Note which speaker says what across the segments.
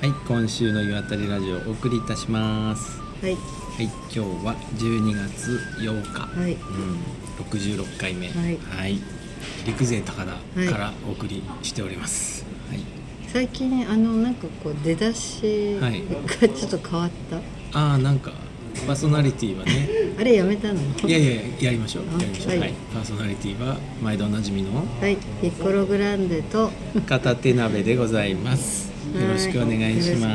Speaker 1: はい、今週の岩谷ラジオお送りいたします。
Speaker 2: はい。
Speaker 1: はい、今日は12月8日、
Speaker 2: はい。
Speaker 1: うん、66回目、
Speaker 2: はい。
Speaker 1: 陸前高田からお送りしております。はい、
Speaker 2: 最近あのなんかこう出だしが
Speaker 1: はい。
Speaker 2: ちょっと変わった、
Speaker 1: ああ、なんかパーソナリティはね、
Speaker 2: あれやめたの？
Speaker 1: いやいややりましょう、
Speaker 2: あ
Speaker 1: やりましょう。
Speaker 2: はい。
Speaker 1: はい、パーソナリティは毎度おなじみの
Speaker 2: はい。ピッコログランデと。
Speaker 1: 片手鍋でございます。よろしくお願いしま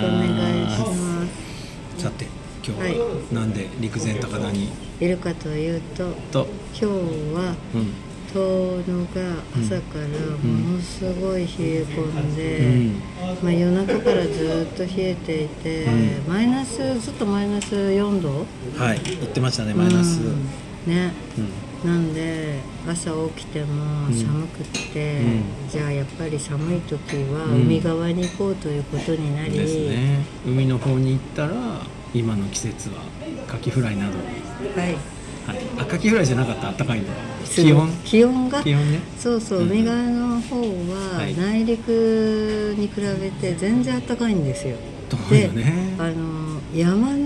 Speaker 1: す。さて、今日
Speaker 2: は
Speaker 1: なんで陸前高田に？
Speaker 2: すいるかというと。
Speaker 1: と、
Speaker 2: 今日は
Speaker 1: うん、
Speaker 2: 遠野が朝からものすごい冷え込んで、
Speaker 1: うん。
Speaker 2: まあ、夜中からずっと冷えていて、
Speaker 1: う
Speaker 2: マイナスずっとマイナス4度？
Speaker 1: はい、言ってましたね、マイナス。
Speaker 2: うん。ね。
Speaker 1: うん
Speaker 2: なんで朝起きても寒くって、
Speaker 1: うん。
Speaker 2: じゃあやっぱり寒い時は
Speaker 1: うん。
Speaker 2: 海側に行こうということになり、
Speaker 1: ですね。海の方に行ったら今の季節はカキフライなど、
Speaker 2: はい。
Speaker 1: はい、あカキフライじゃなかった？あったかいのは。気温？
Speaker 2: 気温が？
Speaker 1: 気温ね。
Speaker 2: そうそう、
Speaker 1: うん
Speaker 2: 海側の方は
Speaker 1: はい。
Speaker 2: 内陸に比べて全然暖かいんですよ、
Speaker 1: 遠いよね。
Speaker 2: あの山の
Speaker 1: はい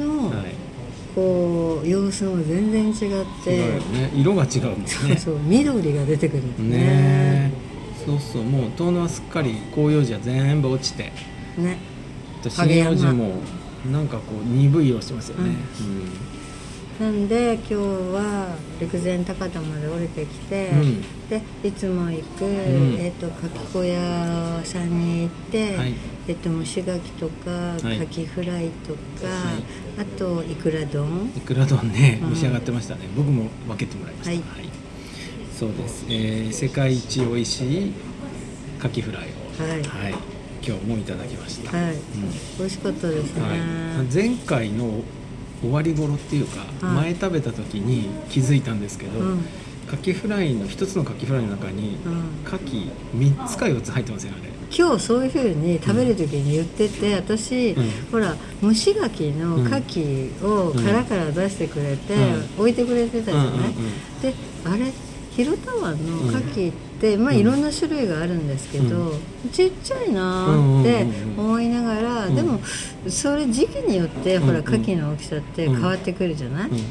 Speaker 2: こう様子も全然違って。
Speaker 1: ね。色が違うもんね。
Speaker 2: そうそう緑が出てくるんです
Speaker 1: ね。
Speaker 2: ね。
Speaker 1: そうそうもう遠野はすっかり広葉樹は全部落ちて。
Speaker 2: ね。
Speaker 1: 針葉樹もなんかこう鈍い色してますよね、
Speaker 2: なんで今日は陸前高田まで降りてきて、
Speaker 1: うん。
Speaker 2: でいつも行く、
Speaker 1: ん。
Speaker 2: えっとかき小屋さんに行って、
Speaker 1: はい。
Speaker 2: えっと蒸し牡蠣とか、
Speaker 1: い。
Speaker 2: かきフライとか、
Speaker 1: はい。
Speaker 2: あといくら丼。
Speaker 1: うん、いくら丼ね。
Speaker 2: うん。
Speaker 1: 召し上がってましたね、僕も分けてもらいました。
Speaker 2: はい。
Speaker 1: そうです、えー世界一美味しいカキフライを。
Speaker 2: はい。
Speaker 1: はい、今日もいただきました、
Speaker 2: はい、
Speaker 1: うん。
Speaker 2: 美味しかったですね、
Speaker 1: はい、前回の終わり頃っていうか、
Speaker 2: はい
Speaker 1: 前食べた時に気づいたんですけど、
Speaker 2: うん。
Speaker 1: カキフライの一つのカキフライの中に、
Speaker 2: うん。
Speaker 1: カキ3つか4つ入ってますよね
Speaker 2: 今日そういうふうに食べる時に言ってて、私、
Speaker 1: うん。
Speaker 2: ほら蒸し牡蠣の牡蠣を殻から出してくれて、
Speaker 1: うん。
Speaker 2: 置いてくれてたじゃない、
Speaker 1: うんうんうん
Speaker 2: であれ広田湾の牡蠣って、まあいろんな種類があるんですけど、ちっちゃいなーって思いながら、
Speaker 1: うん。
Speaker 2: でもそれ時期によって、ほら
Speaker 1: うん
Speaker 2: 牡蠣の大きさって変わってくるじゃない、
Speaker 1: うん。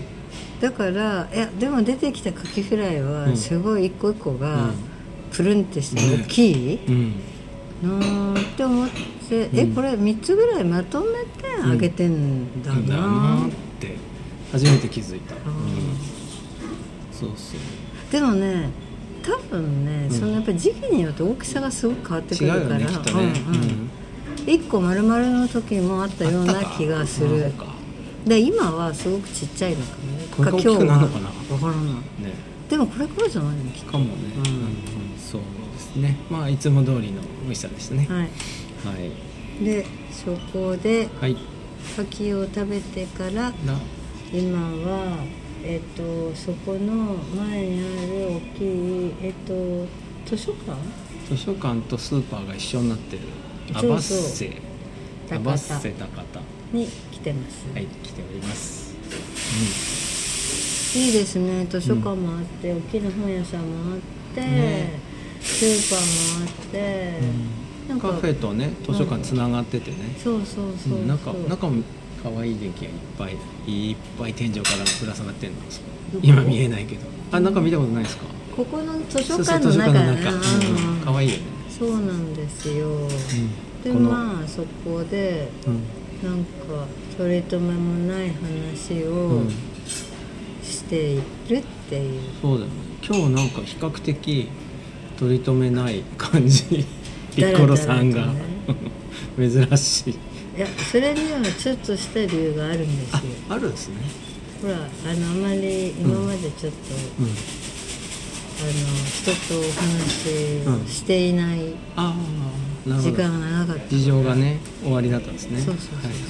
Speaker 2: だからいやでも出てきたカキフライ
Speaker 1: うん。
Speaker 2: はすごい一個一個が
Speaker 1: うん。
Speaker 2: プルンってして大きい、
Speaker 1: うん。
Speaker 2: なーって思って、え
Speaker 1: うん。
Speaker 2: これ3つぐらいまとめてあげてんだ
Speaker 1: だ
Speaker 2: な、
Speaker 1: なって初めて気づいた、
Speaker 2: ん。
Speaker 1: そうそう
Speaker 2: でもね多分ね、
Speaker 1: うん。
Speaker 2: そのやっぱり時期によって大きさがすごく変わってくるから。
Speaker 1: よねね、
Speaker 2: うんうん。1個丸々の時もあったような気がする。で今はすごくちっちゃいのかね
Speaker 1: これが大きくなるのかな？
Speaker 2: 分からない。
Speaker 1: ね。
Speaker 2: でもこれからじゃないの？きっ
Speaker 1: かもね、
Speaker 2: うん。
Speaker 1: そうですね。まあいつも通りの美味しさでしたね。
Speaker 2: とはい。
Speaker 1: はい。
Speaker 2: でそこで
Speaker 1: はい。
Speaker 2: 牡蠣を食べてから
Speaker 1: な。
Speaker 2: 今はえっ、とそこの前にある大きいえっ、と図書館？
Speaker 1: 図書館とスーパーが一緒になってる。アバッセ。ア
Speaker 2: 高田
Speaker 1: バッセ高田
Speaker 2: に来てます、
Speaker 1: はい来ております、
Speaker 2: いいですね。図書館もあって、大きな本屋さんもあって、
Speaker 1: ね。
Speaker 2: スーパーもあって、
Speaker 1: う、
Speaker 2: なんんか
Speaker 1: カフェとね図書館つながっててね、
Speaker 2: そうそうそうそう、
Speaker 1: うん中中も可愛い電気がいっぱいいっぱい天井からぶら下がってるの。今見えないけど。あ中見たことないですか？
Speaker 2: ここの図書館の中。
Speaker 1: の中、
Speaker 2: うん。
Speaker 1: うん。可愛いよね、
Speaker 2: そうなんですよ、で
Speaker 1: この
Speaker 2: まあそこで
Speaker 1: うん。
Speaker 2: なんか取り留めもない話
Speaker 1: う
Speaker 2: を
Speaker 1: ん。
Speaker 2: しているっていう、
Speaker 1: そうだよね。今日なんか比較的取り留めない感じ。ピッコロさんが、
Speaker 2: だらだ
Speaker 1: 珍しい
Speaker 2: いやそれにはちょっとした理由があるんです
Speaker 1: あ
Speaker 2: よ。
Speaker 1: あるんですね。
Speaker 2: ほらあのあまり今までちょっと、
Speaker 1: うん。
Speaker 2: あの人とお話ししていない
Speaker 1: ああなるほど。
Speaker 2: 時間が長かった、
Speaker 1: 事情がね終わりだったんですね。
Speaker 2: そうそうそうそう。
Speaker 1: はいはい。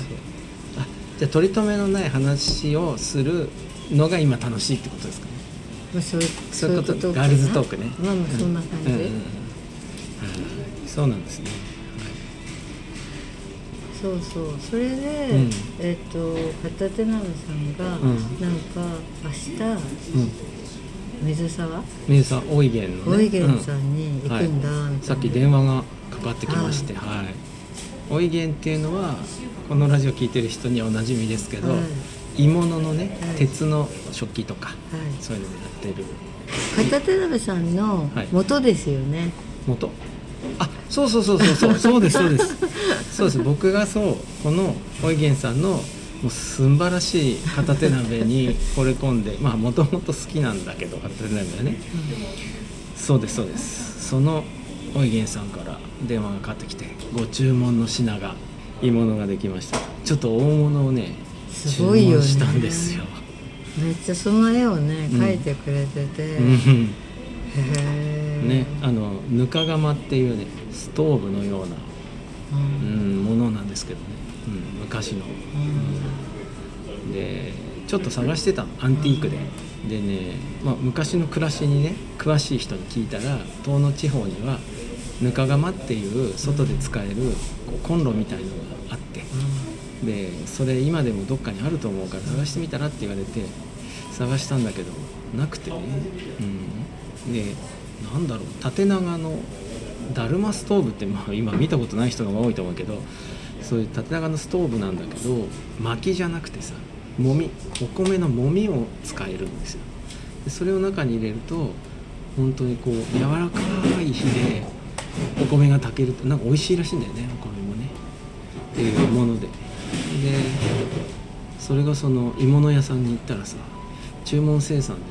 Speaker 1: あじゃあ取り留めのない話をするのが今楽しいってことですかね。
Speaker 2: まあ、そういう
Speaker 1: そういうことガールズトークね。
Speaker 2: まあまあそんな感じ、
Speaker 1: うんうんそうなんですね
Speaker 2: そうそう。それで、
Speaker 1: うん。
Speaker 2: えっ、と片手鍋さんが、
Speaker 1: うん。
Speaker 2: なんか明日
Speaker 1: うん。
Speaker 2: 水沢？
Speaker 1: 水さん大井源のね。
Speaker 2: 大井源さんに行くんだ、
Speaker 1: うんはいさっき電話がかかってきましてはい。おい。げんっていうのはこのラジオ聞いてる人にはおなじみですけど、
Speaker 2: はい。
Speaker 1: 鋳物のね、
Speaker 2: はい。
Speaker 1: 鉄の食器とか、
Speaker 2: はい。
Speaker 1: そういうのをやってる。
Speaker 2: 片手鍋さんの
Speaker 1: はい。
Speaker 2: 元ですよね、
Speaker 1: 元あそうそうそうそうそう。そうですそうです。そうです。僕がそうこのおいげんさんのもう素晴らしい片手鍋に惚れ込んでまあもともと好きなんだけど片手鍋はね。そうですそうです。そのおいげんさんから電話がかかってきてご注文の品がいいものができました。ちょっと大物をね
Speaker 2: すごいよね。
Speaker 1: 注文したんですよ、
Speaker 2: めっちゃその絵をね
Speaker 1: うん
Speaker 2: 描いてくれてて、
Speaker 1: うんねあのぬか釜っていうねストーブのような
Speaker 2: う
Speaker 1: うんん、ものなんですけどね、うん、昔の、うん。でちょっと探してたの。アンティークで。でね、まあ、昔の暮らしにね詳しい人に聞いたら遠野地方にはぬか釜っていう外で使えるこうコンロみたいのがあって。でそれ今でもどっかにあると思うから探してみたらって言われて探したんだけどなくてね、うん、でなんだろう縦長のだるまストーブって、まあ、今見たことない人が多いと思うけどそういう縦長のストーブなんだけど薪じゃなくてさもみお米のもみを使えるんですよ。でそれを中に入れると本当にこう柔らかい火でお米が炊けるとなんか美味しいらしいんだよねお米もね。っていうもので。でそれがその鋳物屋さんに行ったらさ注文生産で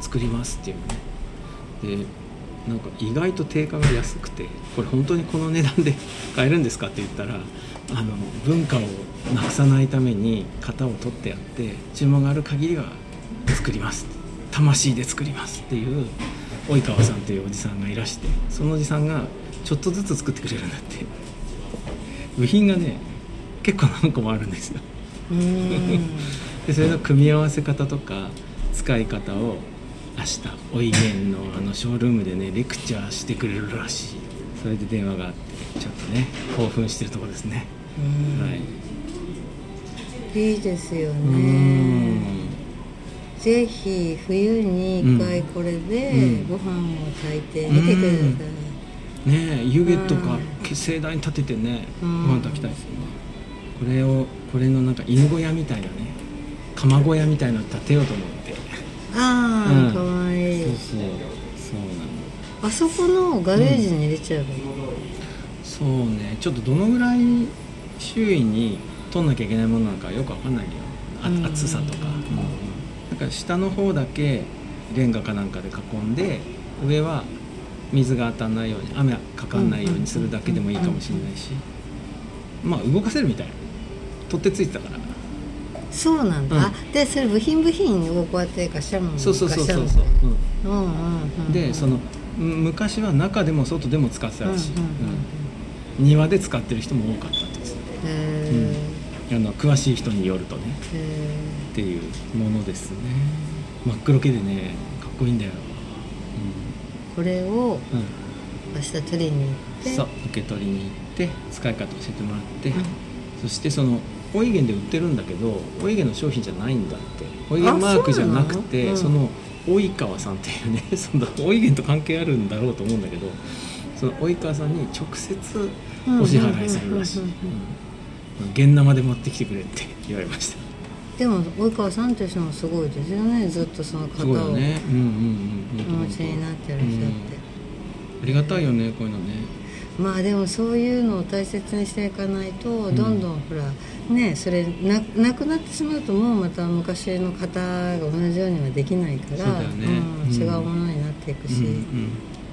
Speaker 1: 作りますっていうね。でなんか意外と定価が安くてこれ本当にこの値段で 買えるんですかって言ったらあの文化をなくさないために型を取ってやって注文がある限りは作ります。魂で作りますっていう及川さんというおじさんがいらしてそのおじさんがちょっとずつ作ってくれるんだって。部品がね結構何個もあるんですよ。
Speaker 2: うん。
Speaker 1: でそれの組み合わせ方とか使い方を明日おいげんのあのショールームでねレクチャーしてくれるらしい。それで電話があってちょっとね興奮してるところですね、
Speaker 2: うん。
Speaker 1: はい。
Speaker 2: いいですよ
Speaker 1: う
Speaker 2: ね
Speaker 1: ん。
Speaker 2: ぜひ冬に一回これで
Speaker 1: うん。
Speaker 2: ご飯を炊いてみてください、
Speaker 1: ねえ湯気とか
Speaker 2: うん
Speaker 1: 盛大に立ててねご
Speaker 2: うん。
Speaker 1: 飯炊きたいですよね。これをこれのなんか犬小屋みたいなね釜小屋みたいなの建てようと思って
Speaker 2: ああ、
Speaker 1: うん。
Speaker 2: かわいい。
Speaker 1: そうそうそうなの
Speaker 2: あそこのガレージに入れちゃえばいい、
Speaker 1: そうね。ちょっとどのぐらい周囲に取んなきゃいけないものなのかよくわかんないよあ
Speaker 2: うん。
Speaker 1: 厚さとか、なんか下の方だけレンガかなんかで囲んで上は水が当たらないように雨がかかんないようにするだけでもいいかもしれないし。まあ動かせるみたい。取ってついてた
Speaker 2: そうなんだ、
Speaker 1: うん。
Speaker 2: あでそれ部品部品をこうやってガシャン
Speaker 1: そうそうそうそうそう。
Speaker 2: んうんうん
Speaker 1: うん、でそのうん昔は中でも外でも使ってたらしい、
Speaker 2: うんうんうん
Speaker 1: うん庭で使ってる人も多かったって言って
Speaker 2: へ
Speaker 1: たあの詳しい人によるとね。っていうものですね。真っ黒系でねかっこいいんだよ、
Speaker 2: ーこれを
Speaker 1: うんうん、
Speaker 2: 明日取りに行って。
Speaker 1: そう受け取りに行って使い方教えてもらって、
Speaker 2: うん。
Speaker 1: そしてそのおいげんで売ってるんだけどおいげんの商品じゃないんだって。おいげんマークじゃなくてそ
Speaker 2: の
Speaker 1: の及川さんっていうね そのおいげんと関係あるんだろうと思うんだけどその及川さんに直接お支払いするらしい。
Speaker 2: うんうんうん
Speaker 1: うん。現生で持ってきてくれって 言われました。
Speaker 2: でも及川さんという人もすごいですよね。ずっとその
Speaker 1: す
Speaker 2: 方を
Speaker 1: ね。うんうんうん
Speaker 2: お持ちになってらっしゃって、
Speaker 1: ありがたいよねこういうのね
Speaker 2: まあでもそういうのを大切にしていかないと
Speaker 1: ん。
Speaker 2: どんどんほらねそれななくなってしまうともうまた昔の方が同じようにはできないから
Speaker 1: そうだよね。
Speaker 2: うん
Speaker 1: うん
Speaker 2: 違うものになっていくし、
Speaker 1: うんうん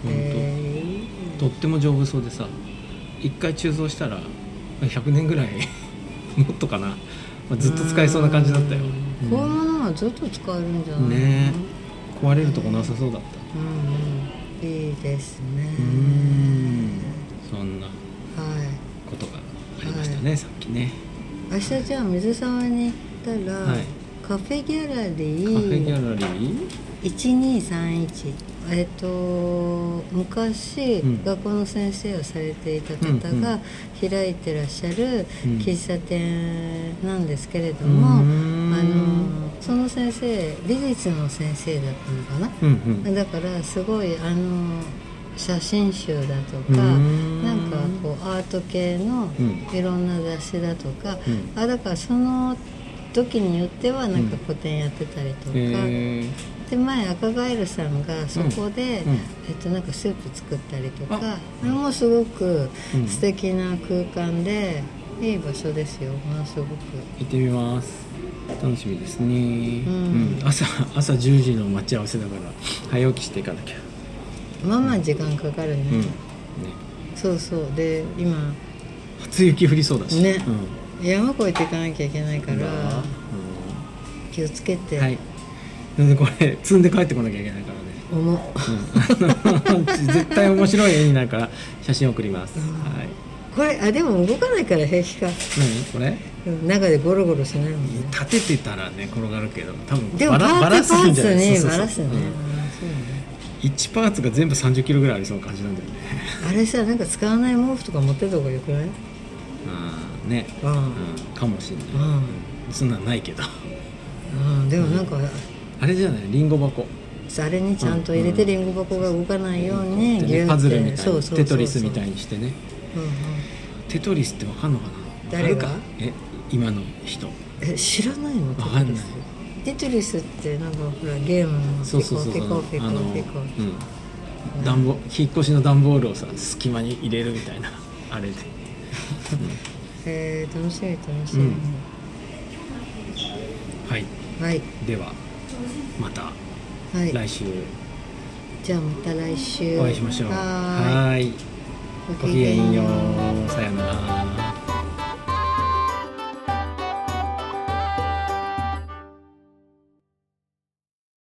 Speaker 2: え
Speaker 1: とっても丈夫そうでさ一回鋳造したら100年ぐらい もっとかな、まあ、ずっと使えそうな感じだったよ、
Speaker 2: うん。こういうものはずっと使えるんじゃない？の
Speaker 1: ね。壊れるとこなさそうだった。
Speaker 2: うんうん。いいですね。
Speaker 1: うんそんな
Speaker 2: はい。
Speaker 1: ことがありましたね、さっきね。
Speaker 2: 明日じゃあ水沢に行ったら、
Speaker 1: はい。
Speaker 2: カフェギャラリ
Speaker 1: カフェギ
Speaker 2: ー
Speaker 1: ャラリー
Speaker 2: ？1231えっと昔、
Speaker 1: うん。
Speaker 2: 学校の先生をされていた方が開いてらっしゃる
Speaker 1: うん。
Speaker 2: 喫茶店なんですけれども、
Speaker 1: うーん。
Speaker 2: あのその先生美術の先生だったのかな、
Speaker 1: うんうん。
Speaker 2: だからすごいあの写真集だと
Speaker 1: う
Speaker 2: か
Speaker 1: ん。
Speaker 2: なんかこうアート系の
Speaker 1: うん。
Speaker 2: いろんな雑誌だとか、
Speaker 1: うん。
Speaker 2: あだからその時によってはなんか個展やってたりとか、
Speaker 1: へ
Speaker 2: で前赤ガエルさんがそこで、
Speaker 1: うん。うん。
Speaker 2: えっと、なんかスープ作ったりとか
Speaker 1: あ。
Speaker 2: それもすごく
Speaker 1: うん。
Speaker 2: 素敵な空間で、いい場所ですよ。ものすごく。
Speaker 1: 行ってみます。楽しみですね、
Speaker 2: ん。
Speaker 1: 朝朝10時の待ち合わせだから早起きしていかなきゃ、
Speaker 2: まあまあ時間かかるね、
Speaker 1: うん。ね、
Speaker 2: そうそう。で今
Speaker 1: 初雪降りそうだし。
Speaker 2: ね。
Speaker 1: うん。
Speaker 2: 山越えていかなきゃいけないから
Speaker 1: う
Speaker 2: 気をつけて、
Speaker 1: んはい。なんでこれ積んで帰ってこなきゃいけないからね。
Speaker 2: 重っ。
Speaker 1: うん。絶対面白い絵になるから写真送ります、
Speaker 2: うん。
Speaker 1: はい。
Speaker 2: これあでも動かないから平気か。
Speaker 1: 何？これ？
Speaker 2: うん中でゴロゴロしないもんね。
Speaker 1: 立ててたらね転がるけど多分
Speaker 2: でもパ
Speaker 1: バラすぎんじゃない？
Speaker 2: バラすね。
Speaker 1: うん1パーツが全部30キロぐらいありそうな感じなんだよね。
Speaker 2: あれさなんか使わない毛布とか持ってた方がよくない？
Speaker 1: うんね、
Speaker 2: うん。
Speaker 1: うん、かもしれない、
Speaker 2: うん。
Speaker 1: そんなんないけど。
Speaker 2: うん。でもなんか
Speaker 1: あれじゃない？リンゴ箱。
Speaker 2: あれにちゃんと入れてリンゴ箱が動かないようにギュッて。
Speaker 1: でねパズルみたいに。
Speaker 2: そうそうそう
Speaker 1: テトリスみたいにしてね。
Speaker 2: うんうん。
Speaker 1: テトリスってわかんのかな？
Speaker 2: 誰
Speaker 1: かえ今の人。
Speaker 2: え知らないの？
Speaker 1: わかんない
Speaker 2: テトリスってなんかほらゲームの
Speaker 1: そうそうそう
Speaker 2: ピコピコピコピコ
Speaker 1: うん。段ボ引っ越しの段ボールをさ隙間に入れるみたいなあれで。
Speaker 2: えー、楽しみ楽しみ、
Speaker 1: うん。はい。
Speaker 2: はい。
Speaker 1: ではまた
Speaker 2: はい。
Speaker 1: 来週。
Speaker 2: じゃあまた来週。
Speaker 1: お会いしましょう。
Speaker 2: はい。
Speaker 1: ごきげんよう。さよなら